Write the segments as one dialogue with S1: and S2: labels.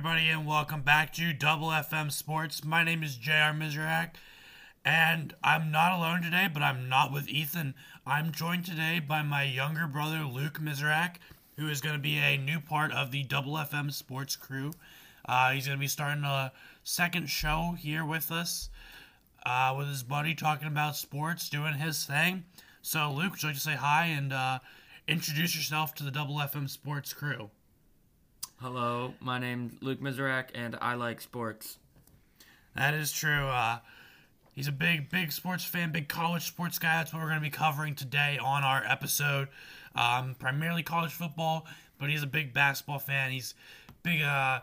S1: everybody, and welcome back to Double FM Sports. My name is JR Mizrak, and I'm not alone today, but I'm not with Ethan. I'm joined today by my younger brother, Luke Mizrak, who is going to be a new part of the Double FM Sports crew. Uh, he's going to be starting a second show here with us uh, with his buddy talking about sports, doing his thing. So, Luke, would you like to say hi and uh, introduce yourself to the Double FM Sports crew?
S2: Hello, my name's Luke Mizrak, and I like sports.
S1: That is true. Uh, he's a big, big sports fan, big college sports guy. That's what we're going to be covering today on our episode. Um, primarily college football, but he's a big basketball fan. He's big uh,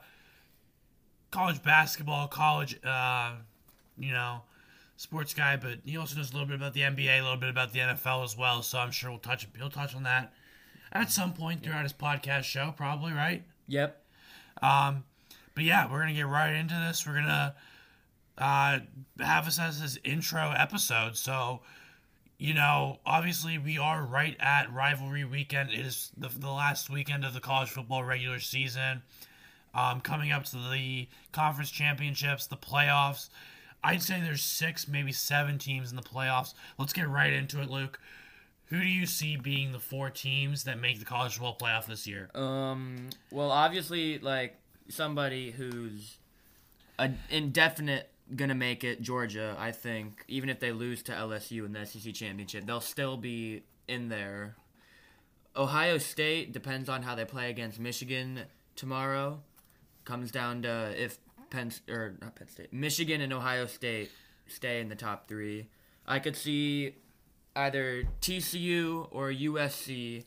S1: college basketball, college, uh, you know, sports guy. But he also knows a little bit about the NBA, a little bit about the NFL as well. So I'm sure we'll touch. He'll touch on that at some point throughout his podcast show, probably right.
S2: Yep.
S1: Um, but yeah, we're gonna get right into this. We're gonna uh, have this as his intro episode. So, you know, obviously we are right at rivalry weekend. It is the, the last weekend of the college football regular season. Um, coming up to the conference championships, the playoffs. I'd say there's six, maybe seven teams in the playoffs. Let's get right into it, Luke. Who do you see being the four teams that make the college football playoff this year?
S2: Um. Well, obviously, like somebody who's a indefinite gonna make it, Georgia. I think even if they lose to LSU in the SEC championship, they'll still be in there. Ohio State depends on how they play against Michigan tomorrow. Comes down to if Penn or not Penn State, Michigan and Ohio State stay in the top three. I could see either TCU or USC,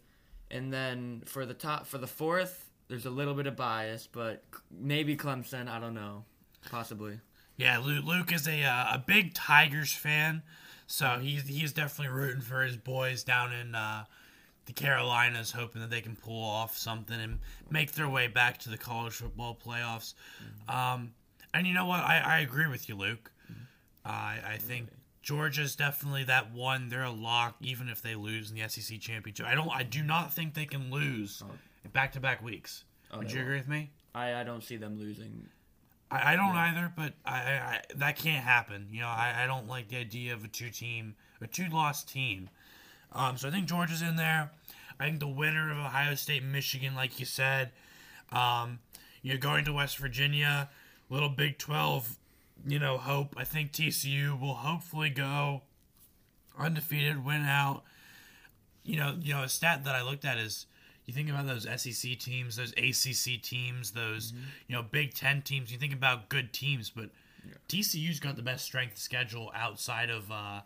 S2: and then for the top for the fourth, there's a little bit of bias, but maybe Clemson. I don't know, possibly.
S1: Yeah, Luke, is a uh, a big Tigers fan, so he's he's definitely rooting for his boys down in uh, the Carolinas, hoping that they can pull off something and make their way back to the college football playoffs. Um, and you know what? I, I agree with you, Luke. I I think Georgia's definitely that one. They're a lock, even if they lose in the SEC championship. I don't. I do not think they can lose in back to back weeks. Would
S2: they
S1: you agree with me?
S2: I, I don't see them losing.
S1: I, I don't either, but I, I, I that can't happen. You know, I, I don't like the idea of a two team, a two loss team. Um, so I think Georgia's in there. I think the winner of Ohio State, Michigan, like you said, um, you're going to West Virginia, little Big Twelve, you know, hope. I think TCU will hopefully go undefeated, win out. You know, you know, a stat that I looked at is you think about those SEC teams, those ACC teams, those you know Big Ten teams. You think about good teams, but TCU's got the best strength schedule outside of uh,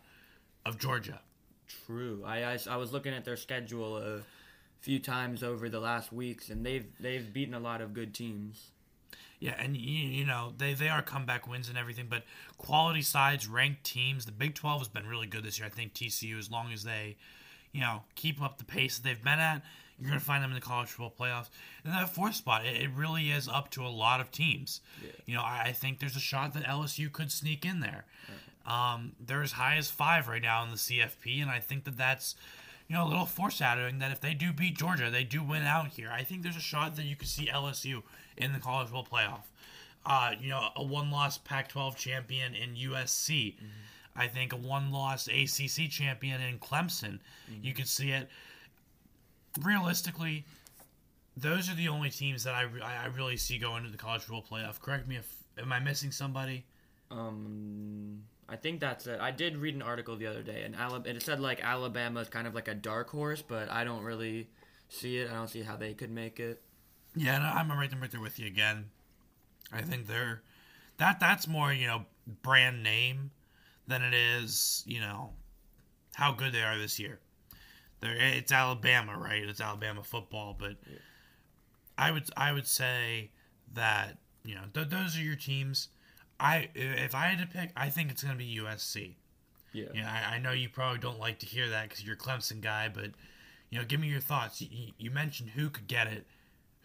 S1: of Georgia.
S2: True. I, I, I was looking at their schedule a few times over the last weeks, and they've they've beaten a lot of good teams.
S1: Yeah, and you, you know they they are comeback wins and everything, but quality sides, ranked teams. The Big Twelve has been really good this year. I think TCU, as long as they, you know, keep up the pace that they've been at, you're going to find them in the college football playoffs. And that fourth spot, it, it really is up to a lot of teams. You know, I, I think there's a shot that LSU could sneak in there. Um, they're as high as five right now in the CFP, and I think that that's, you know, a little foreshadowing that if they do beat Georgia, they do win out here. I think there's a shot that you could see LSU in the college football playoff. Uh, you know, a one-loss Pac-12 champion in USC. I think a one-loss ACC champion in Clemson. You could see it. Realistically, those are the only teams that I, I I really see going to the college football playoff. Correct me if am I missing somebody?
S2: Um, I think that's it. I did read an article the other day, and Alabama, it said like Alabama is kind of like a dark horse, but I don't really see it. I don't see how they could make it.
S1: Yeah, no, I'm right there, right there with you again. I think they're that that's more you know brand name than it is you know how good they are this year. They're, it's Alabama, right? It's Alabama football, but I would I would say that you know th- those are your teams. I if I had to pick, I think it's going to be USC.
S2: Yeah.
S1: Yeah, I, I know you probably don't like to hear that because you're a Clemson guy, but you know, give me your thoughts. You, you mentioned who could get it.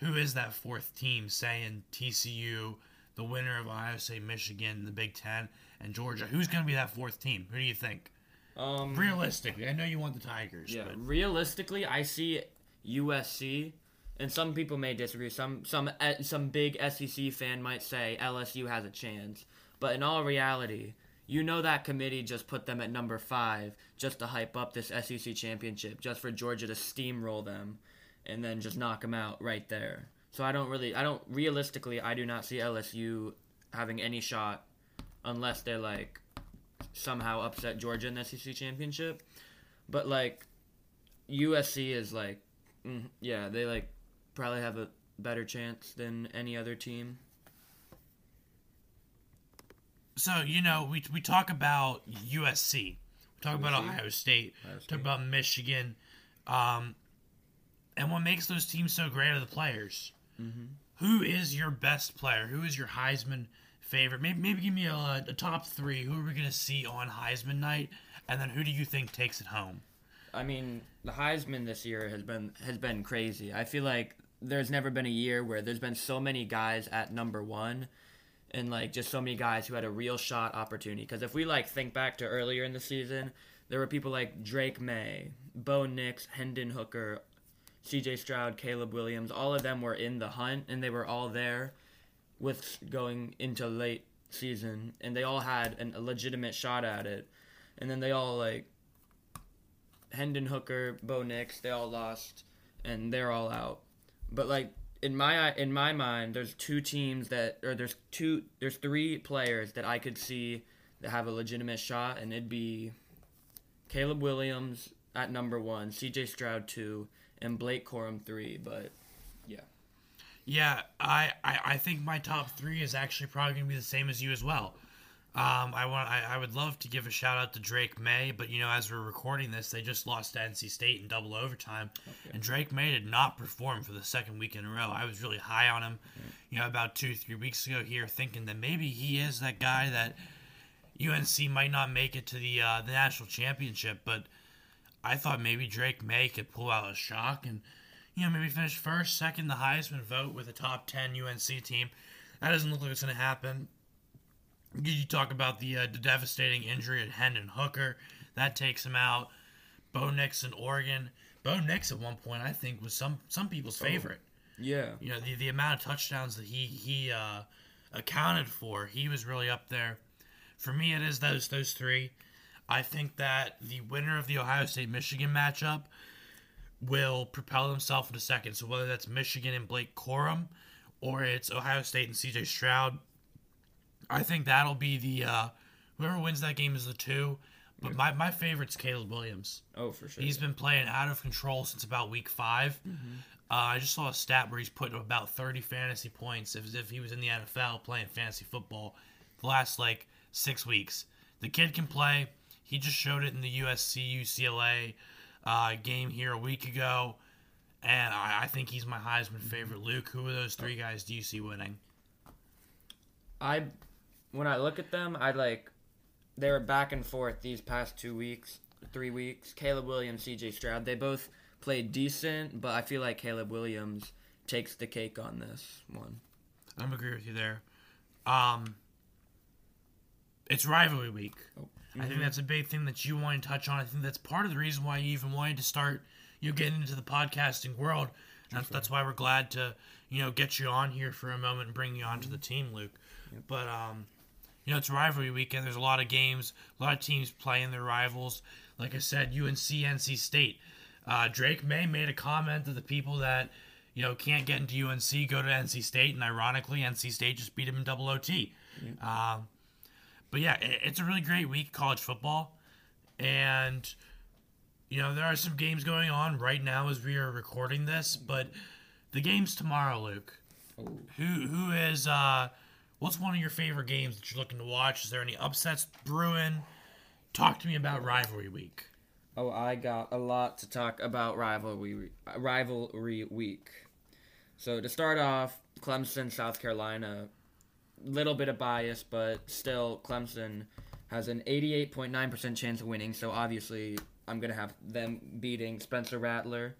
S1: Who is that fourth team? Saying TCU, the winner of Ohio State, Michigan, the Big Ten, and Georgia. Who's going to be that fourth team? Who do you think?
S2: Um,
S1: Realistically, I know you want the Tigers,
S2: yeah.
S1: but
S2: Realistically, I see USC, and some people may disagree. Some some some big SEC fan might say LSU has a chance, but in all reality, you know that committee just put them at number five just to hype up this SEC championship, just for Georgia to steamroll them, and then just knock them out right there. So I don't really, I don't realistically, I do not see LSU having any shot unless they're like somehow upset Georgia in the SEC championship. But like USC is like, mm, yeah, they like probably have a better chance than any other team.
S1: So you know, we we talk about USC, we talk about Ohio State,
S2: Ohio
S1: talk about Michigan, um, and what makes those teams so great are the players.
S2: Mm-hmm.
S1: Who is your best player? Who is your Heisman favorite? Maybe maybe give me a, a top three. Who are we gonna see on Heisman night? And then who do you think takes it home?
S2: I mean, the Heisman this year has been has been crazy. I feel like there's never been a year where there's been so many guys at number one, and like just so many guys who had a real shot opportunity. Because if we like think back to earlier in the season, there were people like Drake Maye, Bo Nix, Hendon Hooker, C.J. Stroud, Caleb Williams. All of them were in the hunt, and they were all there with going into late season, and they all had an, a legitimate shot at it. And then they all like Hendon Hooker, Bo Nix, they all lost, and they're all out. But like in my in my mind, there's two teams that, or there's two, there's three players that I could see that have a legitimate shot, and it'd be Caleb Williams at number one, C.J. Stroud two, and Blake Corum three. But
S1: Yeah, Yeah, I, I, I think my top three is actually probably gonna be the same as you as well. Um, I want I, I would love to give a shout out to Drake Maye, but you know as we're recording this, they just lost to NC State in double overtime, and Drake Maye did not perform for the second week in a row. I was really high on him, you know, about two three weeks ago here, thinking that maybe he is that guy that UNC might not make it to the uh, the national championship, but I thought maybe Drake Maye could pull out a shock and you know maybe finish first, second, the Heisman vote with a top ten UNC team. That doesn't look like it's going to happen. You talk about the, uh, the devastating injury at Hendon Hooker that takes him out. Bo Nix in Oregon. Bo Nix at one point I think was some some people's favorite.
S2: yeah,
S1: You know the the amount of touchdowns that he he uh, accounted for, he was really up there. For me, it is those those three. I think that the winner of the Ohio State Michigan matchup will propel himself into second. So whether that's Michigan and Blake Corum, or it's Ohio State and C.J. Stroud, I think that'll be the uh, whoever wins that game is the two. But my, my favorite's Caleb Williams.
S2: oh for sure.
S1: He's been playing out of control since about week 5 Uh, I just saw a stat where he's put up about 30 fantasy points as if he was in the NFL playing fantasy football the last like six weeks. The kid can play. He just showed it in the USC UCLA uh, game here a week ago. And I, I think he's my Heisman favorite. Luke, who of those three guys do you see winning?
S2: I when I look at them, I like they were back and forth these past two weeks, three weeks. Caleb Williams, C.J. Stroud, they both played decent, but I feel like Caleb Williams takes the cake on this one.
S1: I'm agree with you there. Um, it's rivalry week. I think that's a big thing that you want to touch on. I think that's part of the reason why you even wanted to start, you know, getting into the podcasting world. That's, that's why we're glad to, you know, get you on here for a moment and bring you onto the team, Luke. But um, you know, it's rivalry weekend. There's a lot of games, a lot of teams playing their rivals. Like I said, UNC, NC State. Uh, Drake Maye made a comment to the people that, you know, can't get into UNC, go to NC State, and ironically, NC State just beat him in double OT. Um, but yeah, it, it's a really great week college football, and you know there are some games going on right now as we are recording this. But the games tomorrow, Luke. Who who is uh, what's one of your favorite games that you're looking to watch? Is there any upsets brewing? Talk to me about rivalry week.
S2: Oh, I got a lot to talk about rivalry rivalry week. So to start off, Clemson, South Carolina, little bit of bias, but still Clemson has an 88.9% chance of winning. So obviously, I'm gonna have them beating Spencer Rattler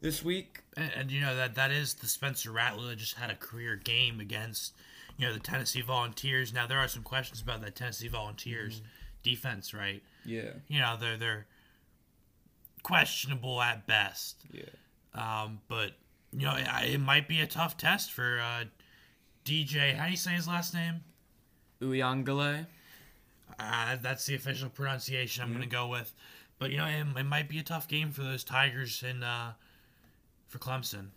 S2: this week.
S1: And, and you know that that is the Spencer Rattler that just had a career game against you know the Tennessee Volunteers. Now there are some questions about that Tennessee Volunteers defense, right?
S2: Yeah,
S1: You know they're they're questionable at best.
S2: yeah.
S1: Um, but you know, it, it might be a tough test for uh, DJ. How do you say his last name?
S2: Uyangale.
S1: Uh, that's the official pronunciation I'm going to go with. But you know, it, it, might be a tough game for those Tigers and uh, for Clemson.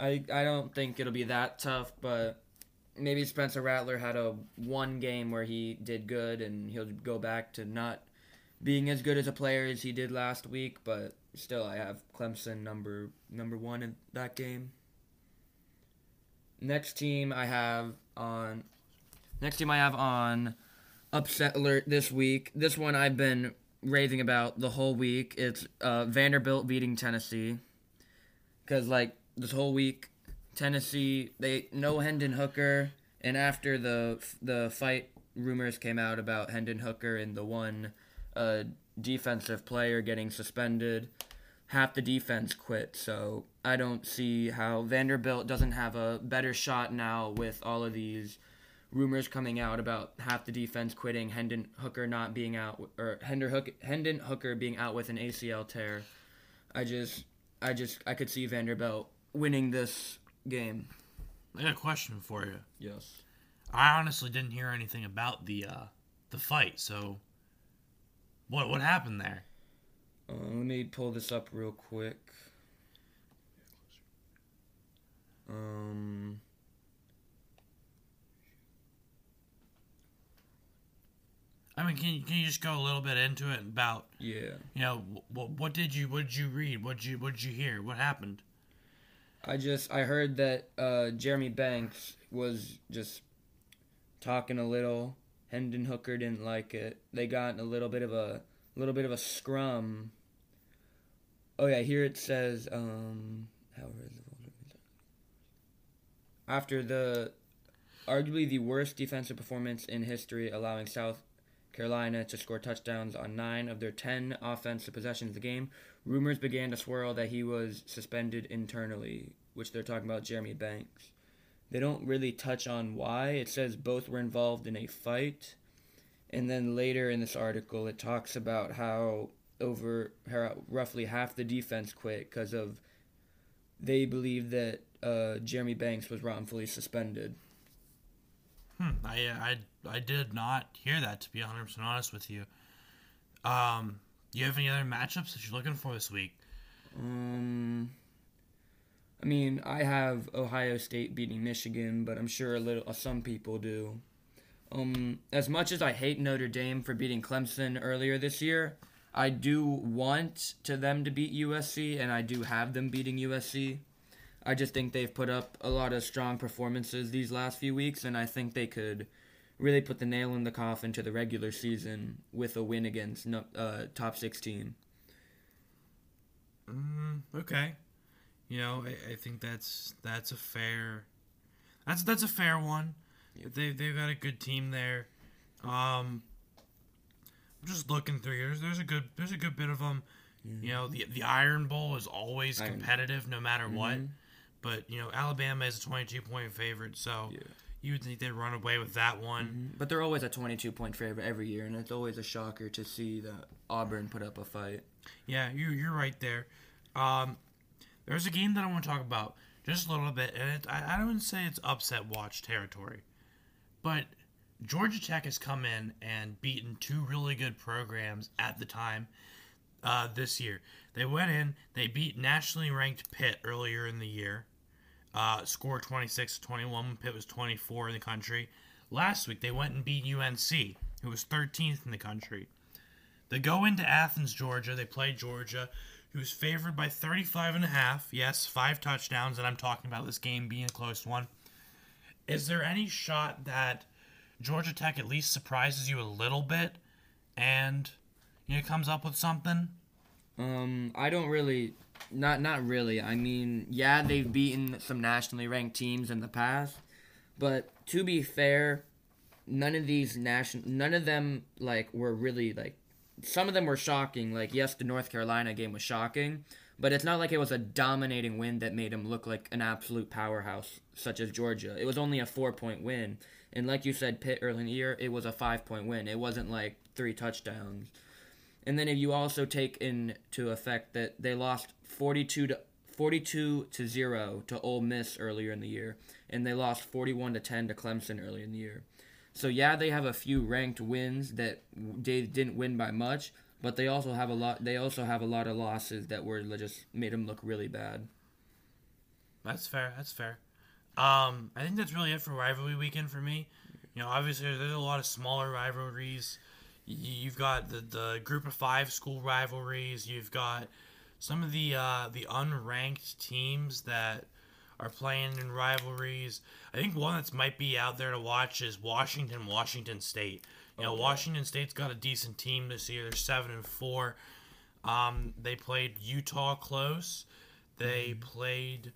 S2: I I don't think it'll be that tough, but maybe Spencer Rattler had a one game where he did good, and he'll go back to not being as good as a player as he did last week. But still, I have Clemson number number one in that game. Next team I have on. Next team I have on upset alert this week. This one I've been raving about the whole week. It's uh, Vanderbilt beating Tennessee. Because, like, this whole week, Tennessee, they no Hendon Hooker. And after the the fight rumors came out about Hendon Hooker and the one uh, defensive player getting suspended, half the defense quit. So I don't see how Vanderbilt doesn't have a better shot now with all of these rumors coming out about half the defense quitting, Hendon Hooker not being out, or Hendon Hooker, Hendon Hooker being out with an ACL tear. I just, I just, I could see Vanderbilt winning this game.
S1: I got a question for you.
S2: Yes.
S1: I honestly didn't hear anything about the uh, the fight. So, what what happened there?
S2: Uh, let me pull this up real quick. Um.
S1: I mean, can you, can you just go a little bit into it about
S2: Yeah.
S1: you know what what did you what did you read what did you what did you hear what happened?
S2: I just I heard that uh, Jeremy Banks was just talking a little. Hendon Hooker didn't like it. They got in a little bit of a little bit of a scrum. Oh yeah, here it says um how is it? After the arguably the worst defensive performance in history, allowing South Carolina to score touchdowns on nine of their ten offensive possessions of the game, rumors began to swirl that he was suspended internally, which they're talking about Jeremy Banks. They don't really touch on why. It says both were involved in a fight. And then later in this article, it talks about how over how roughly half the defense quit because of they believe that uh, Jeremy Banks was wrongfully suspended.
S1: Hmm. I I I did not hear that to be 100 percent honest with you. Um, you have any other matchups that you're looking for this week?
S2: Um, I mean, I have Ohio State beating Michigan, but I'm sure a little uh, some people do. Um, as much as I hate Notre Dame for beating Clemson earlier this year, I do want to them to beat USC, and I do have them beating USC. I just think they've put up a lot of strong performances these last few weeks, and I think they could really put the nail in the coffin to the regular season with a win against no, uh, top six team.
S1: Mm, okay. You know, I, I think that's that's a fair that's that's a fair one. They they've got a good team there. Um, I'm just looking through here. There's, there's a good there's a good bit of them. You know, the the Iron Bowl is always
S2: Iron-
S1: competitive no matter what. But you know, Alabama is a 22 point favorite, so
S2: Yeah.
S1: you would think they'd run away with that one.
S2: But they're always a 22 point favorite every year, and it's always a shocker to see that Auburn put up a fight.
S1: Yeah, you you're right there. Um, there's a game that I want to talk about just a little bit, and it, I, I don't say it's upset watch territory, but Georgia Tech has come in and beaten two really good programs at the time uh, this year. They went in, they beat nationally ranked Pitt earlier in the year, uh, scored 26 21. Pitt was 24 in the country. Last week, they went and beat UNC, who was 13th in the country. They go into Athens, Georgia. They play Georgia, who's favored by 35 and a half. Yes, five touchdowns, and I'm talking about this game being a close one. Is there any shot that Georgia Tech at least surprises you a little bit and you know comes up with something?
S2: Um, I don't really, not not really. I mean, yeah, they've beaten some nationally ranked teams in the past, but to be fair, none of these national, none of them like were really like. Some of them were shocking. Like yes, the North Carolina game was shocking, but it's not like it was a dominating win that made them look like an absolute powerhouse, such as Georgia. It was only a four point win, and like you said, Pitt early in the year, it was a five point win. It wasn't like three touchdowns. And then if you also take into effect that they lost 42 to 42 to 0 to Ole Miss earlier in the year, and they lost 41 to 10 to Clemson earlier in the year. So yeah, they have a few ranked wins that they didn't win by much, but they also have a lot. They also have a lot of losses that were just made them look really bad.
S1: That's fair. That's fair. Um, I think that's really it for rivalry weekend for me. You know, obviously there's a lot of smaller rivalries. You've got the the group of five school rivalries. You've got some of the uh, the unranked teams that are playing in rivalries. I think one that's might be out there to watch is Washington Washington State. You know, Washington State's got a decent team this year. They're seven and four. Um, they played Utah close. They played,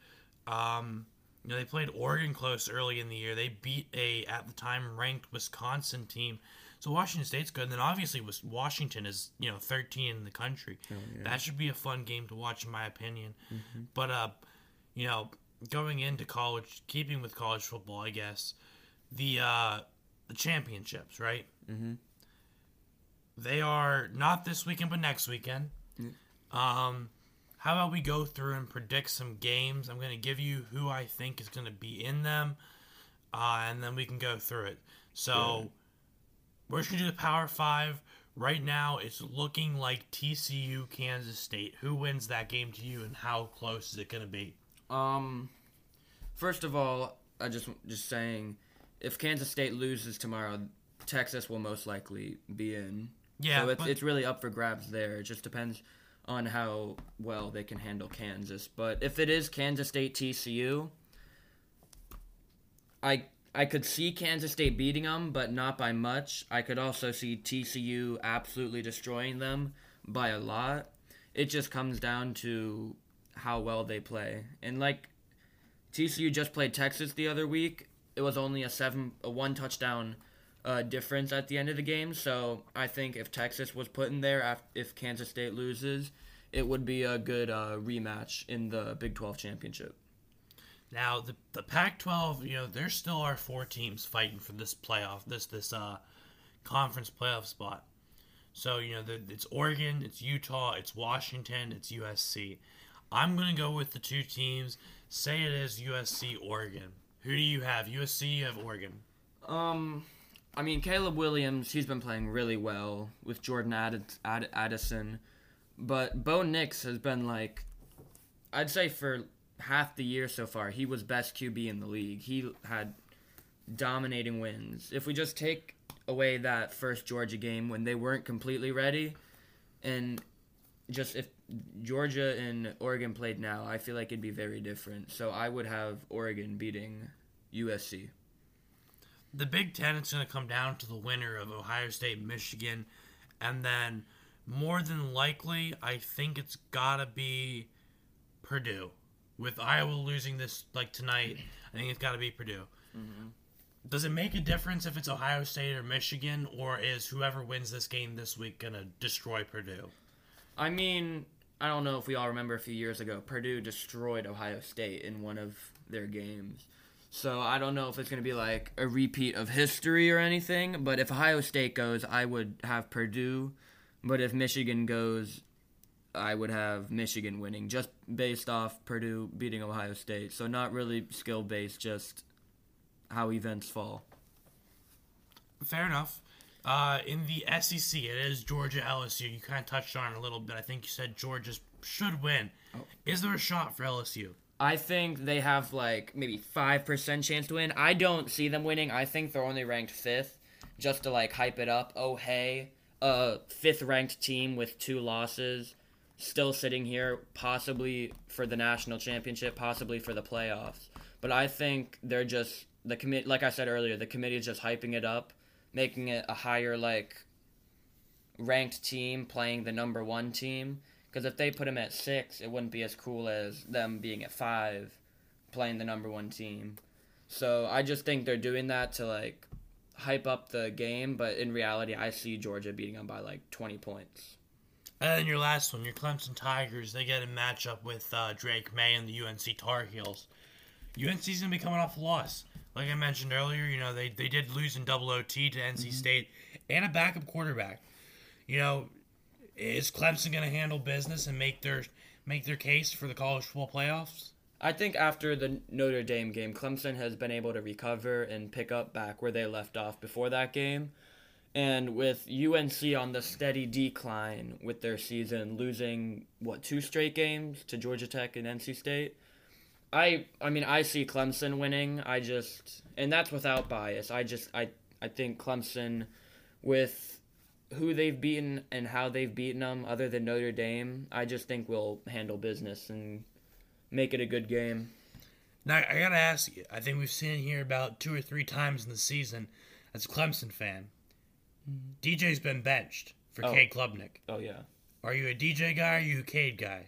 S1: um, you know, they played Oregon close early in the year. They beat a at the time ranked Wisconsin team. So Washington State's good. And then obviously Washington is you know 13 in the country. That should be a fun game to watch in my opinion. But uh, you know, going into college, keeping with college football, I guess the uh the championships, right?
S2: Mm-hmm.
S1: They are not this weekend, but next weekend. Um, how about we go through and predict some games? I'm going to give you who I think is going to be in them, uh, and then we can go through it. So we're just going to do the Power Five. Right now, it's looking like TCU, Kansas State. Who wins that game to you, and how close is it going to be?
S2: Um, first of all, I just just saying, if Kansas State loses tomorrow, Texas will most likely be in.
S1: Yeah,
S2: so it's
S1: but-
S2: it's really up for grabs there. It just depends on how well they can handle Kansas. But if it is Kansas State TCU, I I could see Kansas State beating them, but not by much. I could also see TCU absolutely destroying them by a lot. It just comes down to how well they play. And like TCU just played Texas the other week. It was only a seven a one touchdown uh, difference at the end of the game. So I think if Texas was put in there, if Kansas State loses, it would be a good uh, rematch in the Big 12 championship.
S1: Now the the Pac-12, you know, there still are four teams fighting for this playoff, this this uh conference playoff spot. So you know, the, it's Oregon, it's Utah, it's Washington, it's USC. I'm gonna go with the two teams. Say it is USC, Oregon. Who do you have? USC, you have Oregon.
S2: Um, I mean Caleb Williams, he's been playing really well with Jordan Add- Add- Addison, but Bo Nix has been like, I'd say for half the year so far, he was best QB in the league. He had dominating wins. If we just take away that first Georgia game when they weren't completely ready, and just if Georgia and Oregon played now, I feel like it'd be very different. So I would have Oregon beating USC.
S1: The Big Ten, it's going to come down to the winner of Ohio State, Michigan, and then more than likely, I think it's got to be Purdue. With Iowa losing this like tonight, I think it's got to be Purdue. Mm-hmm. Does it make a difference if it's Ohio State or Michigan, or is whoever wins this game this week going to destroy Purdue?
S2: I mean, I don't know if we all remember a few years ago, Purdue destroyed Ohio State in one of their games. So I don't know if it's going to be like a repeat of history or anything, but if Ohio State goes, I would have Purdue. But if Michigan goes, I would have Michigan winning just based off Purdue beating Ohio State. So not really skill based, just how events fall.
S1: Fair enough. Uh, in the SEC, it is Georgia LSU. You kind of touched on it a little bit. I think you said Georgia should win. Is there a shot for LSU?
S2: I think they have like maybe five percent chance to win. I don't see them winning. I think they're only ranked fifth, just to like hype it up. Oh hey, a fifth ranked team with two losses, still sitting here, possibly for the national championship, possibly for the playoffs. But I think they're just the commit. Like I said earlier, the committee is just hyping it up, making it a higher like ranked team playing the number one team. Because if they put them at six, it wouldn't be as cool as them being at five, playing the number one team. So I just think they're doing that to like hype up the game, but in reality, I see Georgia beating them by like 20 points.
S1: And then your last one, your Clemson Tigers, they get a matchup with uh, Drake Maye and the UNC Tar Heels. UNC's gonna be coming off a loss. Like I mentioned earlier, you know they, they did lose in double OT to NC State and a backup quarterback. You know, is Clemson gonna handle business and make their make their case for the college football playoffs?
S2: I think after the Notre Dame game, Clemson has been able to recover and pick up back where they left off before that game. And with UNC on the steady decline with their season, losing what two straight games to Georgia Tech and NC State, I I mean I see Clemson winning. I just and that's without bias. I just I I think Clemson with who they've beaten and how they've beaten them, other than Notre Dame, I just think we'll handle business and make it a good game.
S1: Now I gotta ask you. I think we've seen it here about two or three times in the season. As a Clemson fan, DJ's been benched for
S2: Oh.
S1: Cade Klubnik.
S2: Oh yeah.
S1: Are you a DJ guy? Or are you a Cade guy?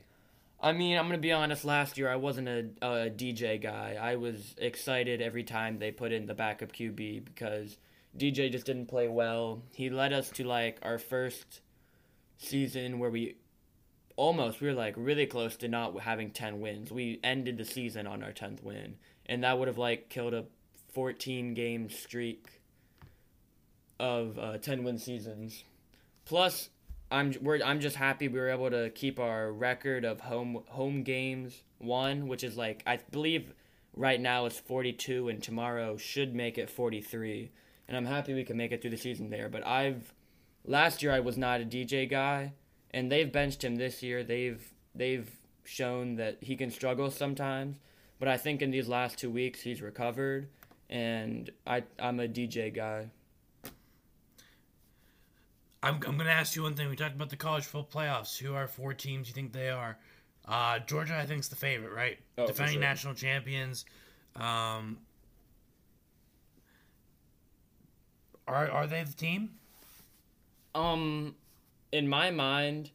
S2: I mean, I'm gonna be honest. Last year, I wasn't a, a DJ guy. I was excited every time they put in the backup QB because DJ just didn't play well. He led us to like our first season where we almost we were like really close to not having 10 wins. We ended the season on our 10th win, and that would have like killed a 14 game streak of uh, 10 win seasons. Plus, I'm we're, I'm just happy we were able to keep our record of home home games one, which is like I believe right now it's 42, and tomorrow should make it 43. And I'm happy we can make it through the season there. But I've last year I was not a DJ guy, and they've benched him this year. They've they've shown that he can struggle sometimes, but I think in these last two weeks he's recovered, and I I'm a DJ guy.
S1: I'm, I'm going to ask you one thing. We talked about the college football playoffs. Who are four teams you think they are? Uh, Georgia, I think, is the favorite, right?
S2: Oh,
S1: Defending
S2: sure.
S1: national champions. Um, are are they the team?
S2: Um, in my mind,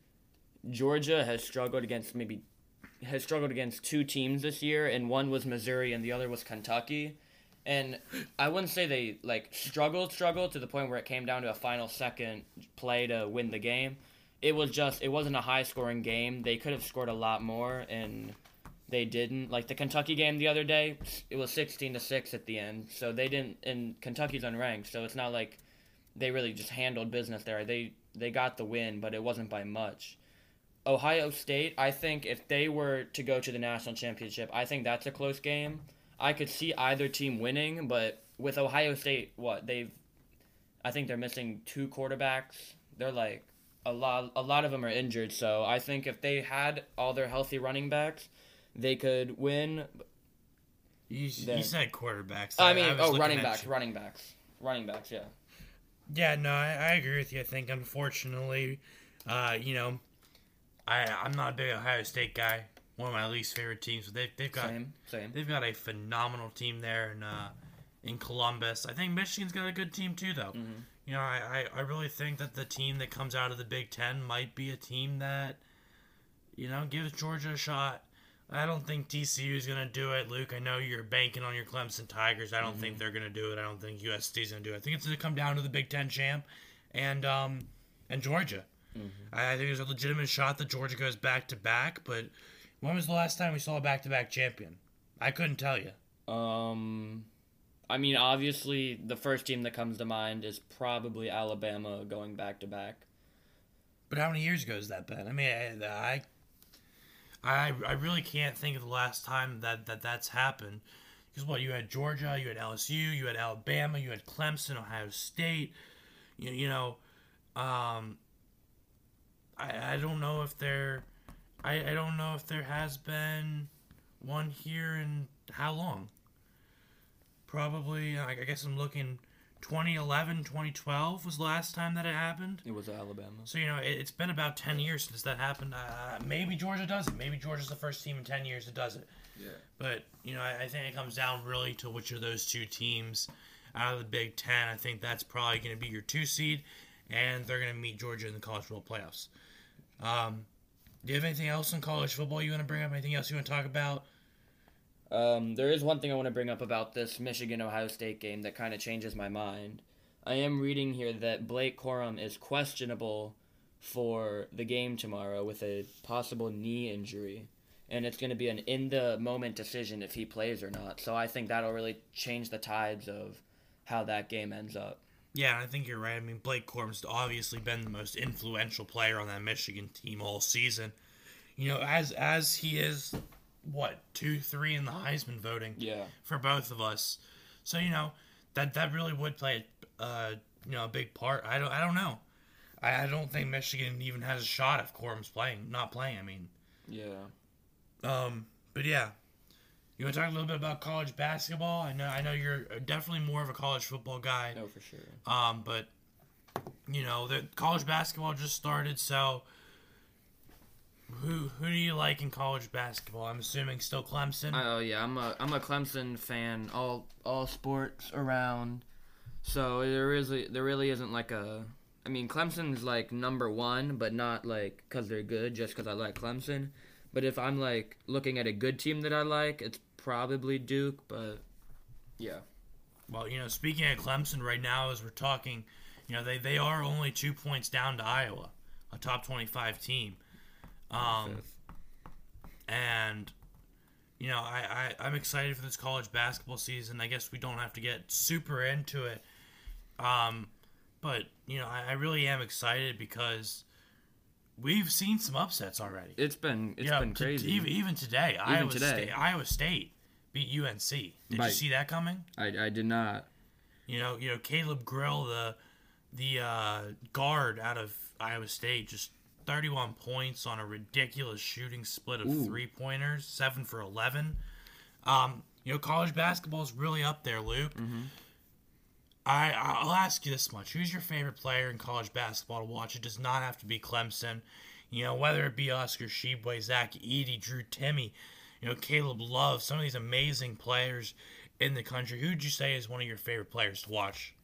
S2: Georgia has struggled against maybe has struggled against two teams this year, and one was Missouri and the other was Kentucky. And I wouldn't say they like struggled, struggled to the point where it came down to a final second play to win the game. It was just it wasn't a high scoring game. They could have scored a lot more and they didn't. Like the Kentucky game the other day, it was 16 to 6 at the end. So they didn't and Kentucky's unranked, so it's not like they really just handled business there. They they got the win, but it wasn't by much. Ohio State, I think if they were to go to the national championship, I think that's a close game. I could see either team winning, but with Ohio State, what they've, I think they're missing two quarterbacks. They're like a lot. A lot of them are injured, so I think if they had all their healthy running backs, they could win.
S1: You, you said quarterbacks.
S2: I mean,
S1: was
S2: oh, running backs, running backs, running backs. Yeah.
S1: Yeah, no, I, I agree with you. I think unfortunately, uh, you know, I I'm not a big Ohio State guy. One of my least favorite teams. But they they've got
S2: Same. Same.
S1: they've got a phenomenal team there in uh, in Columbus. I think Michigan's got a good team too, though.
S2: Mm-hmm.
S1: You know, I, I I really think that the team that comes out of the Big Ten might be a team that, you know, gives Georgia a shot. I don't think TCU is gonna do it, Luke. I know you're banking on your Clemson Tigers. I don't
S2: Mm-hmm.
S1: think they're gonna do it. I don't think USC is gonna do it. I think it's gonna come down to the Big Ten champ, and um, and Georgia.
S2: Mm-hmm.
S1: I, I think there's a legitimate shot that Georgia goes back to back. But when was the last time we saw a back to back champion? I couldn't tell you.
S2: Um, I mean, obviously, the first team that comes to mind is probably Alabama going back to back.
S1: But how many years ago has that been? I mean, I, I, I really can't think of the last time that, that that's happened. Because what you had Georgia, you had LSU, you had Alabama, you had Clemson, Ohio State. You, you know, um, I I don't know if there, I I don't know if there has been one here in how long. Probably, I I guess I'm looking. 2011, 2012 was the last time that it happened.
S2: It was Alabama.
S1: So you know, it, it's been about ten years since that happened. Uh, maybe Georgia does it. Maybe Georgia's the first team in ten years that does it.
S2: Yeah.
S1: But you know, I, I think it comes down really to which of those two teams out of the Big Ten. I think that's probably going to be your two seed, and they're going to meet Georgia in the college football playoffs. Um, do you have anything else in college football you want to bring up? Anything else you want to talk about?
S2: Um, there is one thing I want to bring up about this Michigan Ohio State game that kind of changes my mind. I am reading here that Blake Corum is questionable for the game tomorrow with a possible knee injury. And it's going to be an in the moment decision if he plays or not. So I think that'll really change the tides of how that game ends up.
S1: Yeah, I think you're right. I mean, Blake Corum's obviously been the most influential player on that Michigan team all season. you know, as as he is, what two, three in the Heisman voting
S2: Yeah.
S1: for both of us. So you know that that really would play uh you know a big part. I don't I don't know. I, I don't think Michigan even has a shot if Corum's playing not playing. I mean,
S2: Yeah.
S1: um, but yeah. You want to talk a little bit about college basketball? I know I know you're definitely more of a college football guy.
S2: No, for sure.
S1: Um, but you know, the college basketball just started, so who who do you like in college basketball? I'm assuming still Clemson.
S2: Oh yeah, I'm a I'm a Clemson fan. All all sports around. So there is a, there really isn't like a. I mean, Clemson's like number one, but not like because they're good, just because I like Clemson. But if I'm like looking at a good team that I like, it's probably Duke. But yeah,
S1: well, you know, speaking of Clemson right now, as we're talking, you know, they they are only two points down to Iowa, a top 25 team. Um, and you know, I, I I'm excited for this college basketball season. I guess we don't have to get super into it. Um, but you know, I, I really am excited because we've seen some upsets already.
S2: it's been it's
S1: Yeah,
S2: been
S1: t-
S2: crazy.
S1: even, even today, Iowa
S2: today.
S1: State, Iowa State beat UNC. Did you see that coming?
S2: I I did not.
S1: You know, you know Caleb Grill, the the uh, guard out of Iowa State, just 31 points on a ridiculous shooting split of
S2: Ooh.
S1: three pointers, seven for 11. Um, you know, college basketball is really up there, Luke. I I'll ask you this much: Who's your favorite player in college basketball to watch? It does not have to be Clemson. You know, whether it be Oscar Tshiebwe, Zach Edey, Drew Timme, you know, Caleb Love, some of these amazing players in the country. Who'd you say is one of your favorite players to watch?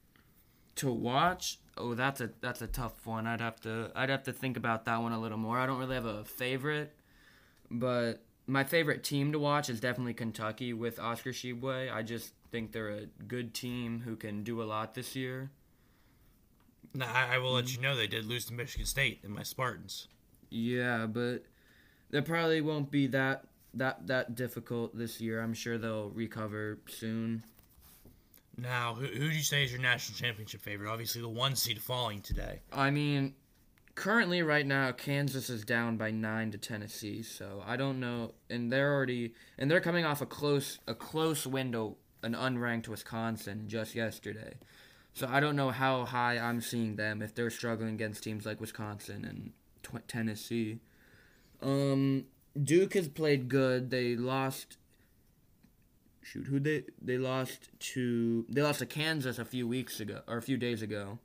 S2: To watch oh that's a that's a tough one. I'd have to i'd have to think about that one a little more. I don't really have a favorite but my favorite team to watch is definitely kentucky with oscar Tshiebwe. i just think they're a good team who can do a lot this year.
S1: Now, I, I will let you know they did lose to Michigan State and my Spartans.
S2: yeah but that probably won't be that that that difficult this year. I'm sure they'll recover soon
S1: Now, who, who do you say is your national championship favorite? Obviously, the one seed falling today.
S2: I mean, currently right now Kansas is down by nine to Tennessee, so I don't know, and they're already and they're coming off a close a close window, an unranked Wisconsin just yesterday, so I don't know how high I'm seeing them if they're struggling against teams like Wisconsin and tw- Tennessee. Um, Duke has played good. They lost. Shoot, who they they lost to? They lost to Kansas a few weeks ago or a few days ago.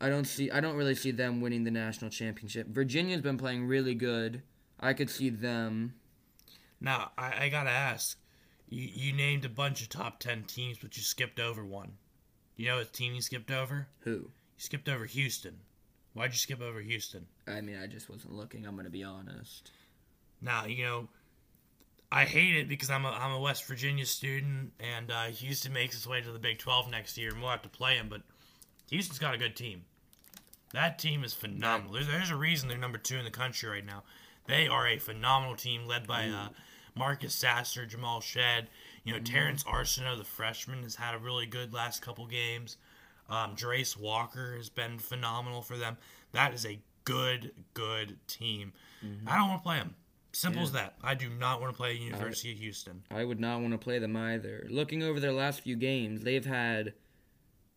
S2: I don't see. I don't really see them winning the national championship. Virginia's been playing really good. I could see them.
S1: Now, I, I gotta ask. You, you named a bunch of top 10 teams, but you skipped over one. You know what team you skipped over?
S2: Who?
S1: You skipped over Houston. Why'd you skip over Houston?
S2: I mean, I just wasn't looking. I'm gonna be honest.
S1: Now, you know, I hate it because I'm a, I'm a West Virginia student, and uh, Houston makes its way to the Big 12 next year, and we'll have to play them, but Houston's got a good team. That team is phenomenal. There's, there's a reason they're number two in the country right now. They are a phenomenal team led by uh, Marcus Sasser, Jamal Shead. You know, Terrance Arceneaux, the freshman, has had a really good last couple games. Um, Jarace Walker has been phenomenal for them. That is a good, good team. I don't want to play them. Simple as that. I do not want to play University of Houston.
S2: I would not want to play them either. Looking over their last few games, they've had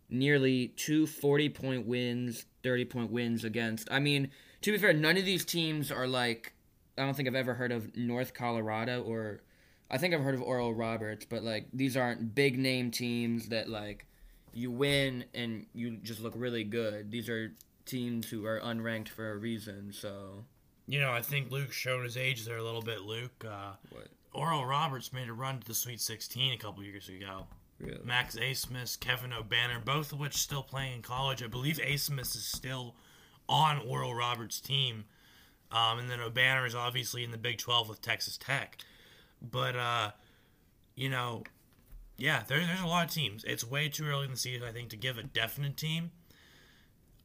S2: nearly two 40 point wins, 30 point wins against. I mean, to be fair, none of these teams are like. I don't think I've ever heard of North Colorado or. I think I've heard of Oral Roberts, but like these aren't big name teams that like you win and you just look really good. These are teams who are unranked for a reason. So
S1: You know, I think Luke's shown his age there a little bit, Luke. Uh,
S2: What?
S1: Oral Roberts made a run to the Sweet 16 a couple years ago.
S2: really,
S1: Max Abmas, Kevin Obanor, both of which still playing in college. I believe Abmas is still on Oral Roberts' team. Um, and then Obanor is obviously in the Big 12 with Texas Tech. But, uh, you know, yeah, there, there's a lot of teams. It's way too early in the season, I think, to give a definite team.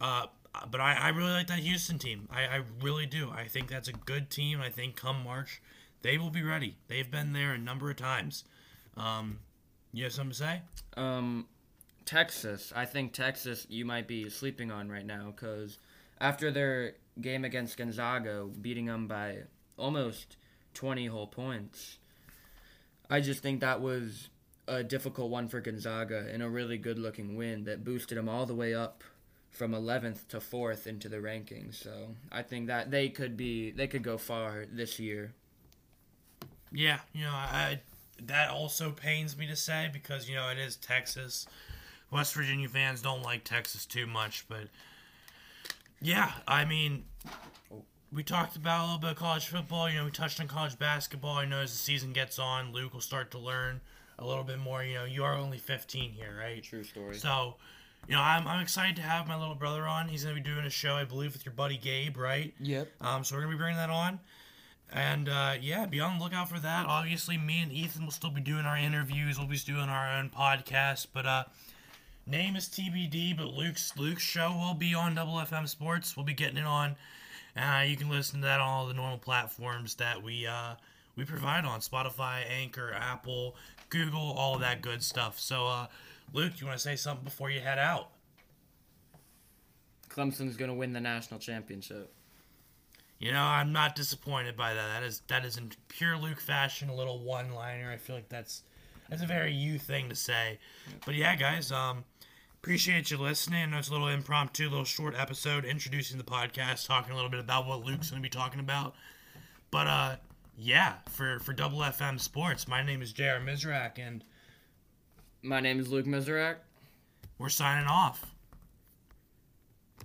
S1: Uh, but I, I really like that Houston team. I, I really do. I think that's a good team. I think come March, they will be ready. They've been there a number of times. Um, you have something to say?
S2: Um, Texas. I think Texas you might be sleeping on right now because after their game against Gonzaga, beating them by almost 20 whole points. I just think that was a difficult one for Gonzaga and a really good looking win that boosted them all the way up from 11th to 4th into the rankings. So I think that they could be they could go far this year.
S1: Yeah, you know, I that also pains me to say because you know it is Texas. West Virginia fans don't like Texas too much, but yeah, I mean, we talked about a little bit of college football. You know, we touched on college basketball. I know as the season gets on, Luke will start to learn a little bit more. You know, you are only 15 here, right?
S2: True story.
S1: So, you know, I'm, I'm excited to have my little brother on. He's going to be doing a show, I believe, with your buddy Gabe, right?
S2: Yep.
S1: Um, so we're going to be bringing that on. And uh, yeah, be on the lookout for that. Obviously, me and Ethan will still be doing our interviews. We'll be doing our own podcast. But uh, name is TBD. But Luke's Luke's show will be on Double FM Sports. We'll be getting it on. Uh, you can listen to that on all the normal platforms that we uh, we provide on Spotify, Anchor, Apple, Google, all that good stuff. So, uh, Luke, you want to say something before you head out?
S2: Clemson's going to win the national championship.
S1: You know, I'm not disappointed by that. That is that is in pure Luke fashion, a little one liner. I feel like that's that's a very you thing to say. But yeah, guys, um, appreciate you listening. I know it's a little impromptu, little short episode introducing the podcast, talking a little bit about what Luke's gonna be talking about. But uh yeah, for for Double FM Sports, my name is J.R. Mizrak and
S2: My name is Luke Miserak.
S1: we're signing off.